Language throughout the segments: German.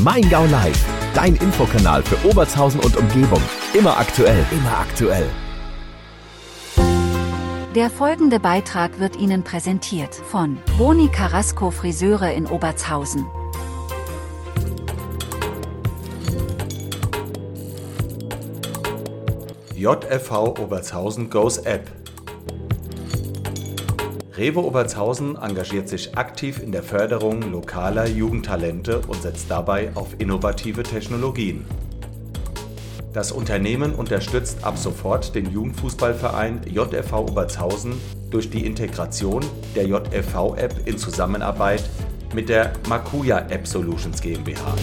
Maingau Live, dein Infokanal für Obertshausen und Umgebung. Immer aktuell, immer aktuell. Der folgende Beitrag wird Ihnen präsentiert von Boni Carrasco Friseure in Obertshausen. JFV Obertshausen Goes App. Rewe Obertshausen engagiert sich aktiv in der Förderung lokaler Jugendtalente und setzt dabei auf innovative Technologien. Das Unternehmen unterstützt ab sofort den Jugendfußballverein JFV Obertshausen durch die Integration der JFV-App in Zusammenarbeit mit der Makuya App Solutions GmbH.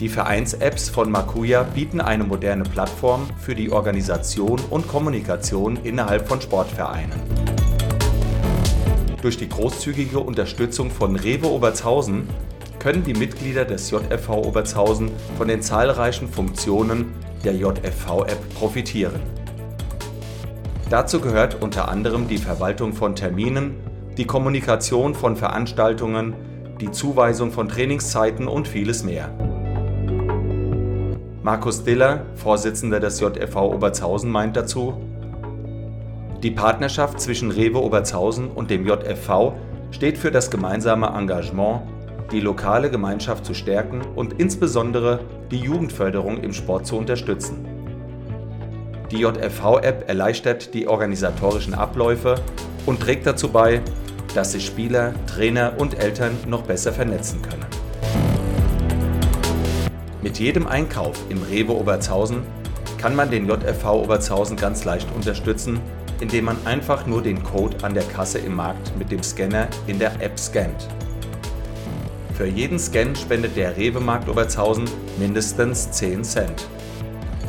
Die Vereins-Apps von Makuya bieten eine moderne Plattform für die Organisation und Kommunikation innerhalb von Sportvereinen. Durch die großzügige Unterstützung von Rewe Obertshausen können die Mitglieder des JFV Obertshausen von den zahlreichen Funktionen der JFV-App profitieren. Dazu gehört unter anderem die Verwaltung von Terminen, die Kommunikation von Veranstaltungen, die Zuweisung von Trainingszeiten und vieles mehr. Markus Diller, Vorsitzender des JFV Obertshausen, meint dazu, die Partnerschaft zwischen Rewe Obertshausen und dem JFV steht für das gemeinsame Engagement, die lokale Gemeinschaft zu stärken und insbesondere die Jugendförderung im Sport zu unterstützen. Die JFV-App erleichtert die organisatorischen Abläufe und trägt dazu bei, dass sich Spieler, Trainer und Eltern noch besser vernetzen können. Mit jedem Einkauf im Rewe Obertshausen kann man den JFV Obertshausen ganz leicht unterstützen, indem man einfach nur den Code an der Kasse im Markt mit dem Scanner in der App scannt. Für jeden Scan spendet der Rewe Markt Obertshausen mindestens 10 Cent.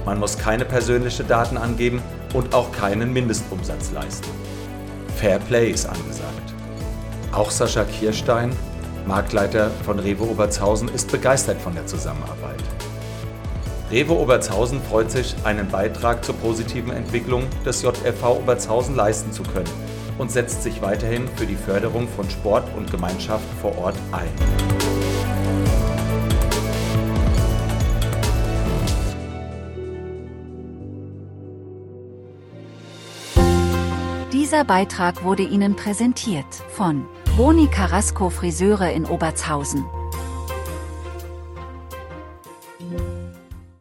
Man muss keine persönlichen Daten angeben und auch keinen Mindestumsatz leisten. Fair Play ist angesagt. Auch Sascha Kirstein, Marktleiter von Rewe Obertshausen, ist begeistert von der Zusammenarbeit. Rewe Obertshausen freut sich, einen Beitrag zur positiven Entwicklung des JFV Obertshausen leisten zu können und setzt sich weiterhin für die Förderung von Sport und Gemeinschaft vor Ort ein. Dieser Beitrag wurde Ihnen präsentiert von Boni Carrasco Friseure in Obertshausen.